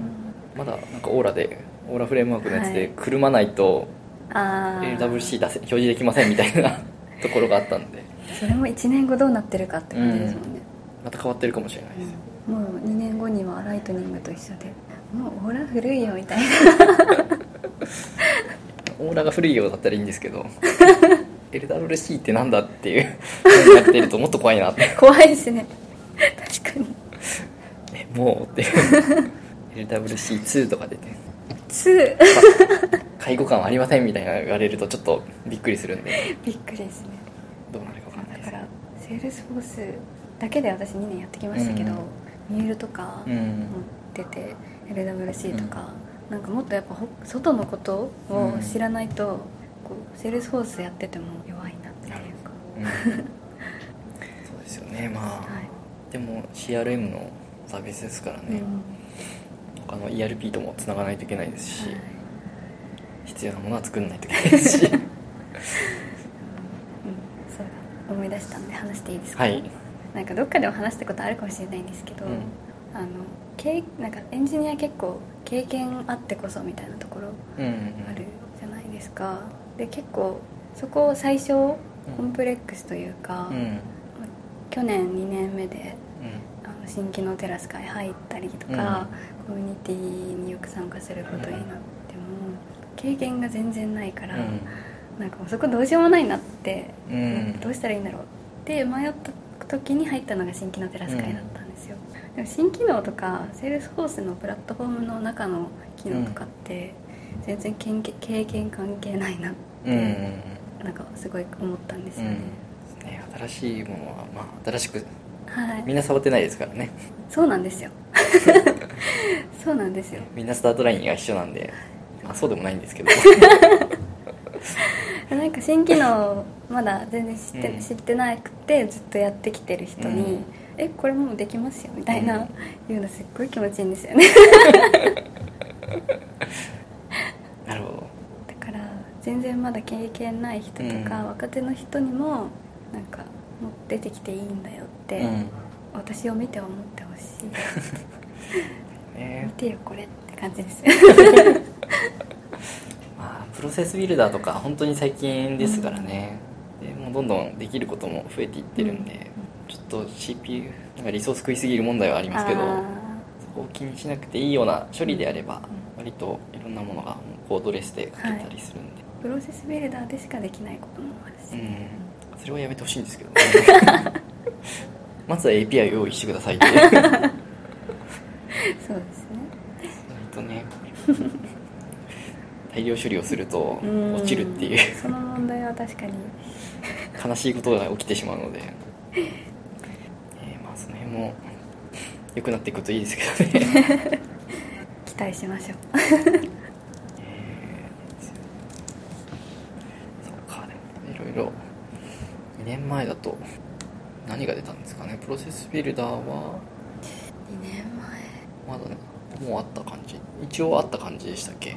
まだなんかオーラでオーラフレームワークのやつではい。車ないと LWC 出せ表示できませんみたいな ところがあったんで。それも1年後どうなってるかって感じですもんね、また変わってるかもしれないです、もう2年後にはライトニングと一緒で。もうオーラ古いよみたいな。Aura が古いようだったらいいんですけど LWC ってなんだっていうのを やってるともっと怖いな。って怖いですね。確かに。えもうっていう。LWC2 とか出て。下位互換はありませんみたいな言われるとちょっとびっくりするんで。びっくりですね。どうなるか分かんないです。だからセールスフォースだけで私2年やってきましたけど、うん。ミュールとか持っうんてて、LWC とか、なんかもっとやっぱほ外のことを知らないと、こうセールスフォースやってても弱いなっていうか、うん。そうですよね。まあ、はい。でも CRM のサービスですからね、うん。他の ERP ともつながないといけないですし、はい。必要なものは作んないといけないですし。うん、そうだ。思い出したんで話していいですか、はい、なんかどっかでも話したことあるかもしれないんですけど、うん。あの経なんかエンジニア結構経験あってこそみたいなところうんうん。あるじゃないですかで結構そこを最初コンプレックスというか、うん。うん去年2年目でうん。あの新規のテラス会入ったりとか、コミュニティによく参加することになっても、経験が全然ないから、なんかそこどうしようもないなって、どうしたらいいんだろうって迷った時に入ったのが新機能てらす会だったんですよ、でも新機能とかセールスフォースのプラットフォームの中の機能とかって全然経験関係ないなって、うんうんうん。なんかすごい思ったんですうん。よね、ね新しいものはまあ新しくはい。みんな触ってないですからね。そうなんですよ。そうなんですよ。みんなスタートラインが一緒なんでまあそうでもないんですけど。なんか新機能まだ全然知って,、うん。知ってなくてずっとやってきてる人にうん「えこれもうできますよ」みたいな、うん。言うのすっごい気持ちいいんですよね 全然まだ経験ない人とか、うん。若手の人にもなんかもう出てきていいんだよって、うん。私を見て思ってほしい。見ねてよこれって感じです。まあプロセスビルダーとか本当に最近ですからね、でもうどんどんできることも増えていってるんで、ちょっと CPU なんかリソース食いすぎる問題はありますけどあそこを気にしなくていいような処理であれば割といろんなものがコードレスで書けたりするんで、ープロセスビルダーでしかできないこともあるし、うん。それはやめてほしいんですけどね。まずは API を用意してくださいって。割 そうですね。とね。大量処理をするとうん。落ちるっていう。その問題は確かに。悲しいことが起きてしまうので、えーまあその辺も良くなっていくといいですけどね。期待しましょうそっかでもいろいろ2年前だと何が出たんですかね？プロセスビルダーは2年前。まだねもうあった感じ？一応あった感じでしたっけ？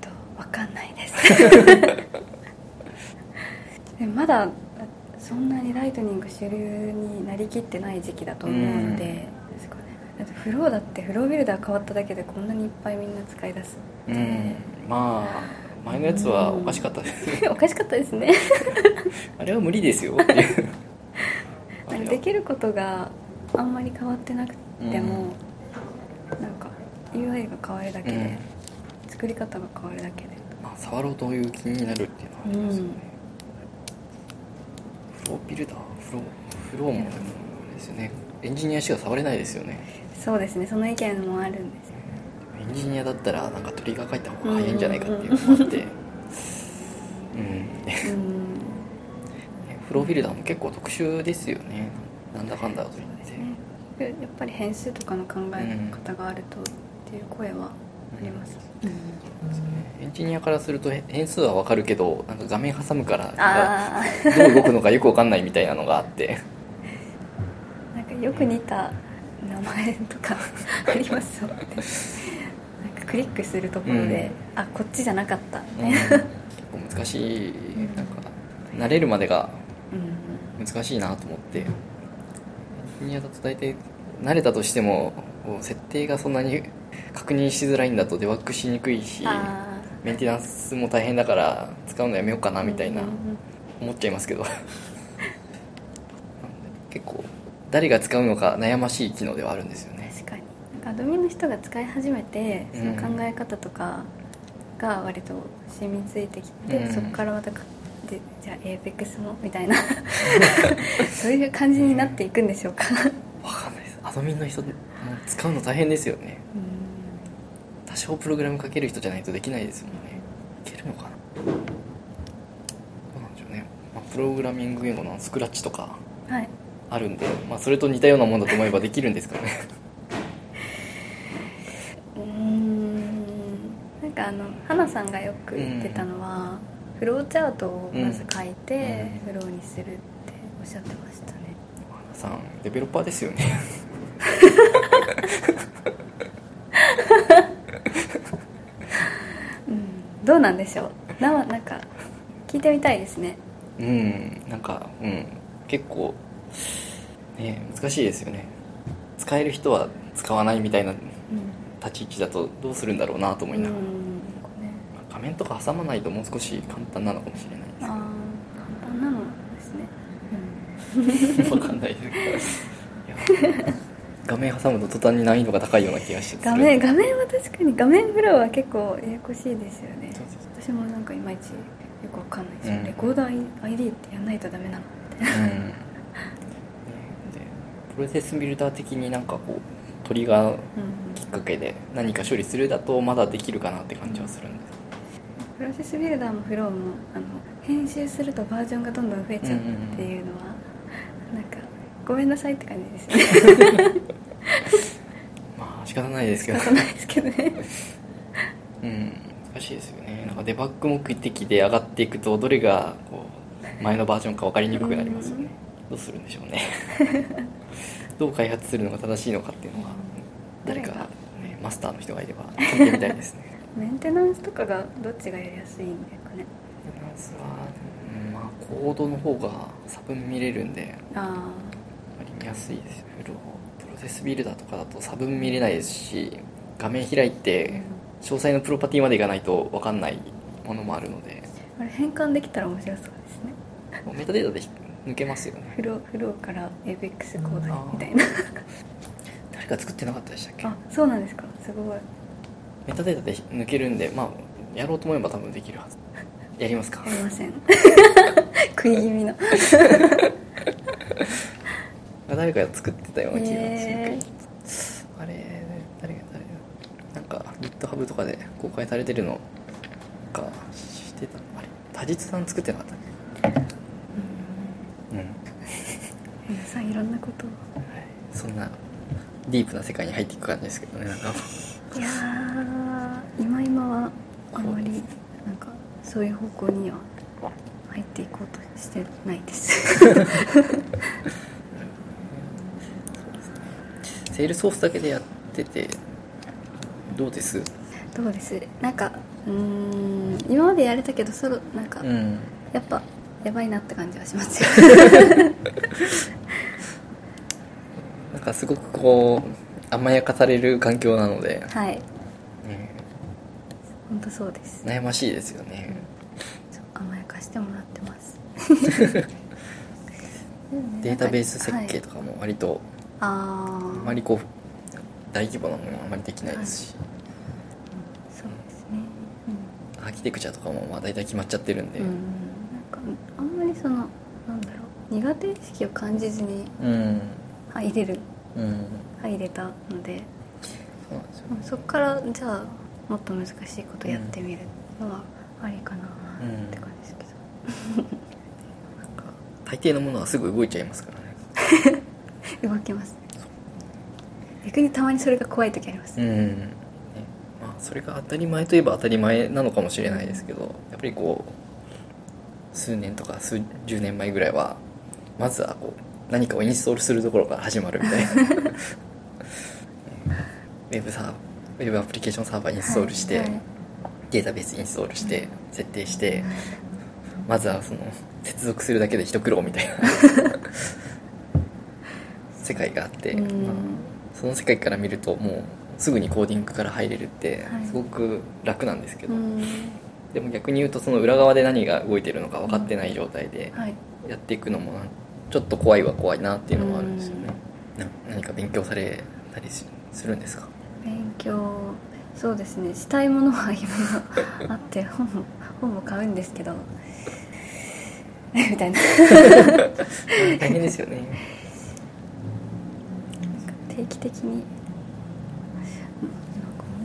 と分かんないです。でもまだそんなにライトニング主流になりきってない時期だと思うので、うん。ですかね。だってフローだってフロービルダー変わっただけでこんなにいっぱいみんな使い出すうん。まあ前のやつはおかしかったですね。おかしかったですね。あれは無理ですよっていうできることがあんまり変わってなくても、なんか UI が変わるだけで、うん。作り方が変わるだけで。まあ、触ろうという気になるっていうのはありますよね、フロービルダー？フローフローもですよね。エンジニアしか触れないですよね。そうですね。その意見もあるんですよ。エンジニアだったらなんかトリガー書いた方が早いんじゃないかっていうのもあって。うん。うんフロービルダーも結構特殊ですよね。なんだかんだと言って。ね。やっぱり変数とかの考え方があるとっていう声はあります、エンジニアからするとへ変数はわかるけどなんか画面挟むからあどう動くのかよくわかんないみたいなのがあって。あなんかよく似た名前とかありますよね。なんかクリックするところで、あこっちじゃなかった。みうん。たいな、結構難しい。なんか慣れるまでがうん難しいなと思って。エンジニアだと大体慣れたとしても設定がそんなに確認しづらいんだとデバッグしにくいしあメンテナンスも大変だから使うのやめようかなーみたいな思っちゃいますけど。結構誰が使うのか悩ましい機能ではあるんですよね。確かに。なんかアドミンの人が使い始めてその考え方とかが割と染みついてきて、うん。そこからまたかでじゃあ APEX もみたいな。そういう感じになっていくんでしょうか。わかんないです。アドミンの人も使うの大変ですよね。多少プログラム書ける人じゃないとできないですもんね。いけるのかな。どうなんでしょうね、まあ、プログラミング言語のスクラッチとかはい。あるんで、まあ、それと似たようなもんだと思えばできるんですかね。うーん。なんかあの花さんがよく言ってたのは、フローチャートをまず書いて、フローにするっておっしゃってましたね。花さんデベロッパーですよね。うん。どうなんでしょう？ななんか聞いてみたいですね。うん。なんかうん。結構ね難しいですよね。使える人は使わないみたいなうん。立ち位置だとどうするんだろうなと思いながら、うん面とか挟まないともう少し簡単なのかもしれない。ですけどああ簡単なのですね、わかんないです。画面挟むと途端に難易度が高いような気がして画面画面は確かに画面フローは結構ややこしいですよね。私もなんかいまいちよくわかんないですよ、うん。レコーダー ID ってやんないとダメなのみたいなうん、プロセスビルダー的になんかこうトリガーうんきっかけで何か処理するだとまだできるかなって感じはするんでプロセスビルダーもフローもあの編集するとバージョンがどんどん増えちゃうっていうのは、なんかごめんなさいって感じですよね。まあ仕方ないですけど。仕方ないですけどね。うん。難しいですよね。なんかデバッグ目的で上がっていくとどれがこう前のバージョンか分かりにくくなりますよね。どうするんでしょうね。どう開発するのが正しいのかっていうのは誰か、ね、マスターの人がいれば聞いてみたいですねメンテナンスとかがどっちがやりやすいんですかね？まずは、うんまあ、コードの方が差分見れるんでああまり見やすいですよフロープロセスビルダーとかだと差分見れないですし画面開いあ、て詳細のプロパティまでいかないと分かんないものもあるので。あれ変換できたら面白そうですね。メタデータで抜けますよね。フローフローから APEX コードにみたいな。誰か作ってなかったでしたっけ？あそうなんですか。すごいメタデータで抜けるんでまあやろうと思えば多分できるはず。やりますか。やりません。食い気味の。誰かが作ってたような気がするけど、へあれ誰が誰がなんか GitHub とかで公開されてるのかしてたあれ多実さん作ってなかったっけ？うん、はい、皆さんいろんなことを。そんなディープな世界に入っていく感じですけどねなんかいやー今今はあんまりなんかそういう方向には入っていこうとしてないです。セールソースだけでやっててどうです？どうです？なんかうーん今までやれたけどそろなんか、ん。やっぱやばいなって感じはしますよ。なんかすごくこう甘やかされる環境なので、はい。ね本当そうです。悩ましいですよね。そう甘やかしてもらってます。データベース設計はいとかも割とあああまりこう大規模なものはあまりできないですし、そうですね。アーキテクチャとかもまあ大体決まっちゃってるんで。うん、うん、なんかあんまりそのなんだろう。苦手意識を感じずにうん。入れるうん入れたので。そうなんそこからじゃあもっと難しいことやってみるのはありかなうんって感じですけど、なんか大抵のものはすぐ動いちゃいますからね。動きます。ね逆にたまにそれが怖い時あります、うん、ね。まあ、それが当たり前といえば当たり前なのかもしれないですけどやっぱりこう数年とか数十年前ぐらいはまずはこう何かをインストールするところから始まるみたいな。ウェブサーウェブアプリケーションサーバーインストールして、はい。はいデータベースインストールして設定してまずはその接続するだけで一苦労みたいな。世界があって、うん。まあその世界から見るともうすぐにコーディングから入れるってはい。すごく楽なんですけど、うん。でも逆に言うとその裏側で何が動いてるのか分かってない状態ではい。やっていくのもなんちょっと怖いは怖いなっていうのもあるんですよね、な何か勉強されたりしするんですか？勉強そうですね。したいものはいろいろあって 本も本も買うんですけど。みたいな。大変ですよね。定期的に。なんか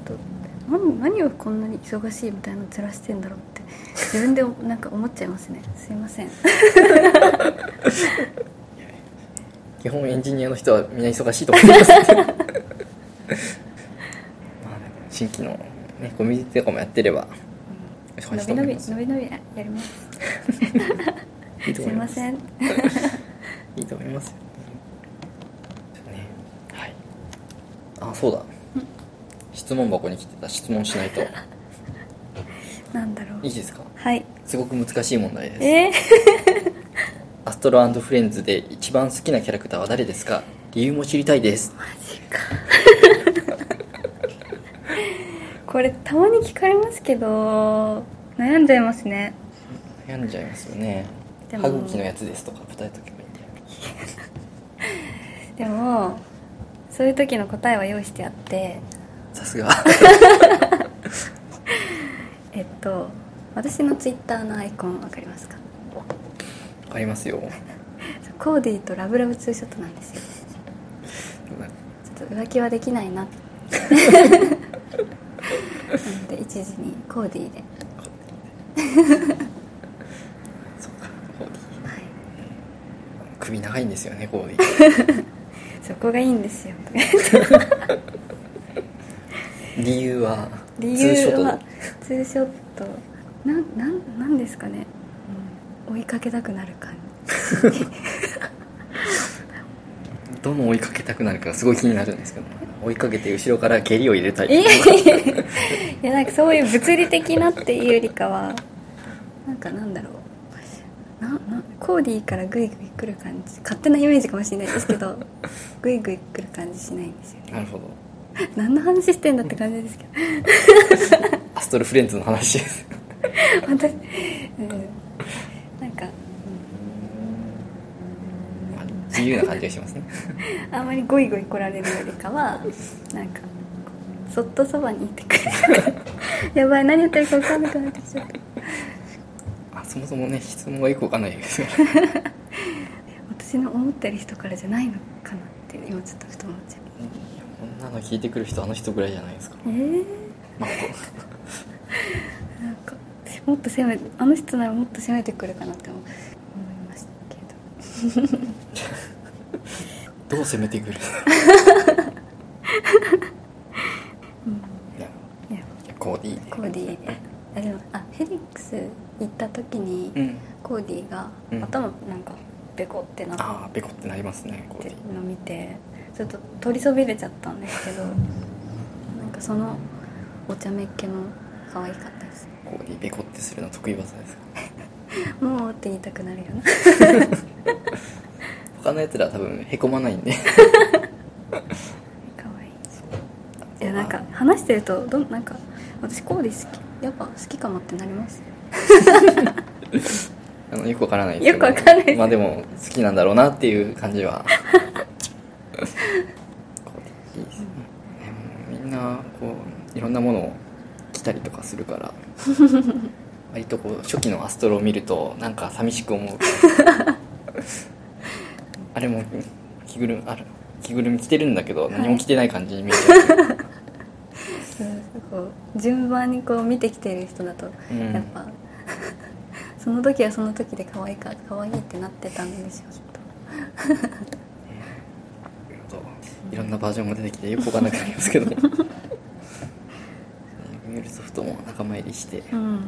本当何何をこんなに忙しいみたいなのずらしてんだろうって自分でなんか思っちゃいますね。すいません 基本エンジニアの人はみんな忙しいと思います新規の、ね、コミュニティとかもやってれば忙しいと伸び伸び思います。伸び伸びやりますいいとすいませんいいと思います。よねはい。あそうだ。質問箱に来てた。質問しないと。なんだろう。いいですか？はい。すごく難しい問題です。えアストロフレンズで一番好きなキャラクターは誰ですか？理由も知りたいです。ー、マジか。これたまに聞かれますけど悩んじゃいますね。悩んじゃいますよね。歯茎のやつですとか答えとけばいいんだよでもそういう時の答えは用意してあって。さすが。えっと私のツイッターのアイコンわかりますか？ありますよ。コーディとラブラブツーショットなんですよ。ちょっと浮気はできないな。なので一時にコーディで。そうかコーディはい。首長いんですよねコーディ そこがいいんですよ。理由は理ツーショット。由はツーショット。なんなんなんですかね、うん追いかけたくなる感じ。どの追いかけたくなるかがすごい気になるんですけど。追いかけて後ろから蹴りを入れたい。いやなんかそういう物理的なっていうよりかはなんかなんだろう。ななコーディーからグイグイ来る感じ。勝手なイメージかもしれないですけどグイグイ来る感じしないんですよね。なるほど。何の話してんだって感じですけど。アストロフレンズの話です。私、うん、なんか、まあ自由な感じがしますね。うん、あんまりゴイゴイ来られるよりかはなんかそっとそばにいてくれる。やばい何言ってるか分かんなくなってきちゃった。あそもそもね質問がよくわかんないですよ 私の思ってる人からじゃないのかなって今ちょっとふと思っちゃう。こんなの聞いてくる人あの人ぐらいじゃないですか。えー、ま あなんかもっと攻めあの人ならもっと攻めてくるかなって思思いましたけどどう攻めてくる？コーディーで。コーディーで。あでもあフェリックス行った時に、うん。コーディーがうん。頭なんかベコってなっああペコってなりますねコーてディるの見てちょっと取りそびれちゃったんですけどなんかそのお茶目っ気の可愛かったです。ーコーディーペコってするの得意技ですか？もうって言いたくなるよな 他のやつらは多分へこまないんで。可愛いい。やなんか話してるとどんなんか私コーディ好きやっぱ好きかもってなります。あのよくわからないですけど。よくわかんない。ですまあでも好きなんだろうなっていう感じは。コーディいいです。ねみんなこういろんなものを着たりとかするから。割とこう初期のアストロを見るとなんか寂しく思う。あれも着ぐるみある着ぐるみ着てるんだけど何も着てない感じに見えちゃう、うんこう。順番にこう見てきてる人だと、うん。やっぱ。その時はその時で可愛いか可愛いってなってたんでしょうきっいろんなバージョンも出てきてよくわかんなくなりますけど。ミュールソフトも仲間入りして。とうん。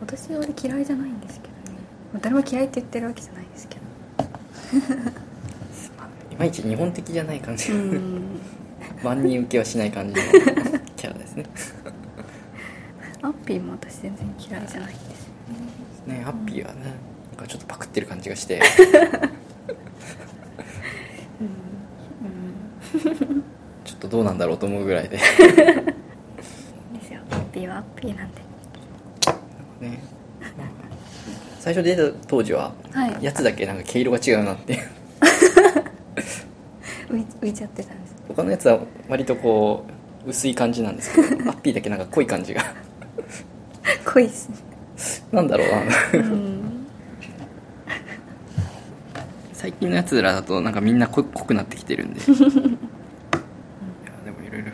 私は嫌いじゃないんですけどね。誰も嫌いって言ってるわけじゃないですけど。いまいち日本的じゃない感じ、うん。万人受けはしない感じの キャラですピーも私全然嫌いじゃないですね。ハッピーはねなんかちょっとパクってる感じがして。ちょっとどうなんだろうと思うぐらいで。ですよ。ハッピーはハッピーなんで。ね。最初出た当時は、はい。やつだけなんか毛色が違うなって浮いちゃってたんです。他のやつは割とこう薄い感じなんですけど ハッピーだけなんか濃い感じが。濃いですね。なんだろうな。うん。最近のやつらだとなんかみんな濃濃くなってきてるんで。いやでもいろいろ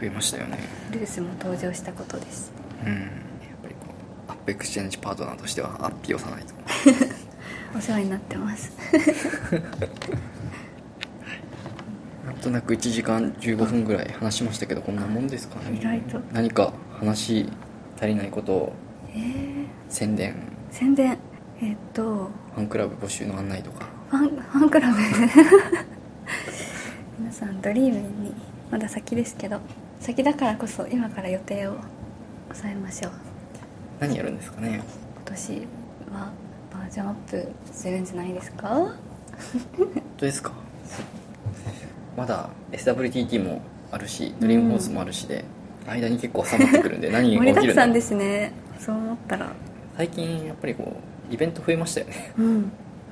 増えましたよね。ルースも登場したことです。うん。やっぱりこう AppExchange パートナーとしてはアッピーを推さないと。お世話になってますとなく1時間15分ぐらい話しましたけどこんなもんですかね。意外と。何か話足りないことをえー、宣伝。宣伝。えーっと。ファンクラブ募集の案内とか。ファンファンクラブ。皆さんドリームにまだ先ですけど先だからこそ今から予定を抑えましょう。何やるんですかね。今年はバージョンアップするんじゃないですか？本当ですか？まだ SWTT もあるしドリームフォースもあるしで、間に結構挟まってくるんで何盛が起きるんだろう。りだくさんですね。そう思ったら。最近やっぱりこうイベント増えましたよね。うん。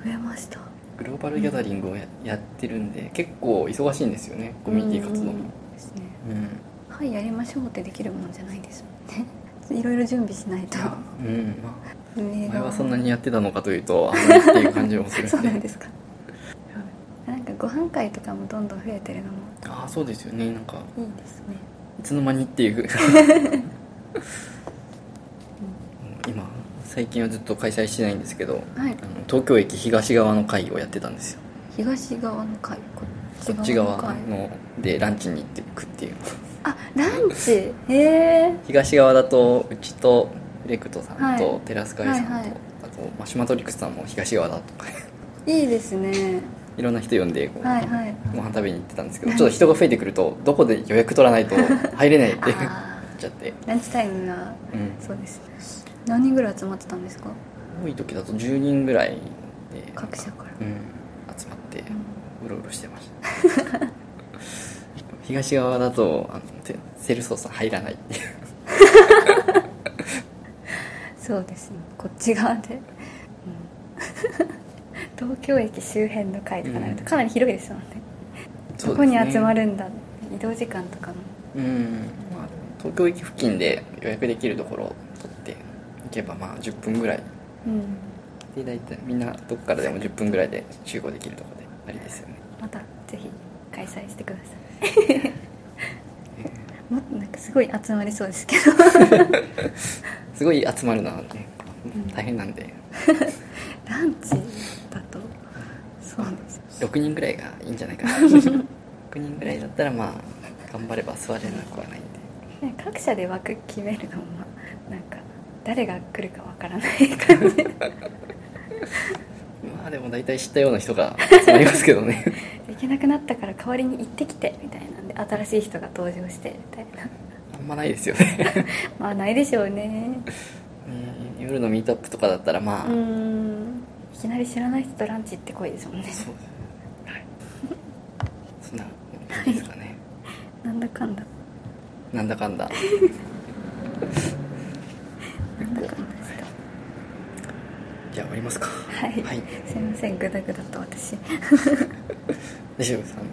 増えました。グローバルギャザリングをややってるんで結構忙しいんですよねコミュニティ活動も。うん。ですね。うん。はいやりましょうってできるものじゃないですもんね。いろいろ準備しないと。うん。あ前はそんなにやってたのかというとあんまりっていう感じもするんで。そうなんですかご飯会とかもどんどん増えてるのもああそうですよね。なんかいいですね。いつの間にっていう。今最近はずっと開催してないんですけど、はい。あの東京駅東側の会をやってたんですよ。東側の会？ここっち側のでランチに行ってくっていう。あランチ？へえ東側だとうちとレクトさんと、はい。テラスカイさんと、はいはい。あとマシュマトリックスさんも東側だとか。いいですねいろんな人呼んでこう、はいはい。ご飯食べに行ってたんですけどちょっと人が増えてくるとどこで予約取らないと 入れないって言っあちゃって、ランチタイムがうん、そうです。何人ぐらい集まってたんですか？多い時だと10人ぐらいで各社から。うん、集まってうろうろしてました。東側だとあのてセールスフォース入らないっていう。そうですね。こっち側で、うん東京駅周辺の会とかなるとかなり広いですもんね、どこに集まるんだ移動時間とかも。うん、まあ、東京駅付近で予約できるところを取って行けばまあ10分ぐらい。うん。で大体みんなどこからでも10分ぐらいで集合できるところでありですよね。またぜひ開催してください。もっとなんかすごい集まりそうですけど。すごい集まるのはね大変なんで。ランチ？6人ぐらいがいいんじゃないかな。6人ぐらいだったらまあ頑張れば座れなくはないんで。ね各社で枠決めるのもまあなんか誰が来るかわからない感じ。まあでも大体知ったような人が集まりますけどね。行けなくなったから代わりに行ってきてみたいなんで新しい人が登場してみたいな。あんまないですよね。まあないでしょうね。ね夜のミートアップとかだったらまあ、うーん。いきなり知らない人とランチ行ってこいですもんね。そうな感じですかね。なんだかんだ。なんだかんだ。なんだかんだじゃあ終わりますか。はい、はい。すいませんグダグダと私。大丈夫です。あの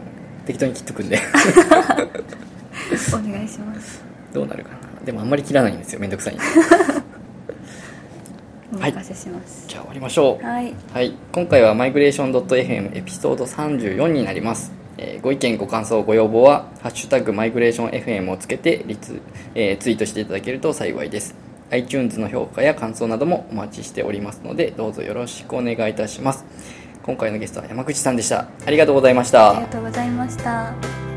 適当に切っとくんで。お願いします。どうなるかな。でもあんまり切らないんですよ。めんどくさいおはい任せします。じゃあ終わりましょう。はい。はい、今回はマイグレーション .fm エピソード34になります、えーご意見ご感想ご要望は「ハッシュタグマイグレーション FM」をつけてリツ、えーツイートしていただけると幸いです。iTunes の評価や感想などもお待ちしておりますのでどうぞよろしくお願いいたします。今回のゲストは山口さんでした。ありがとうございました。ありがとうございました。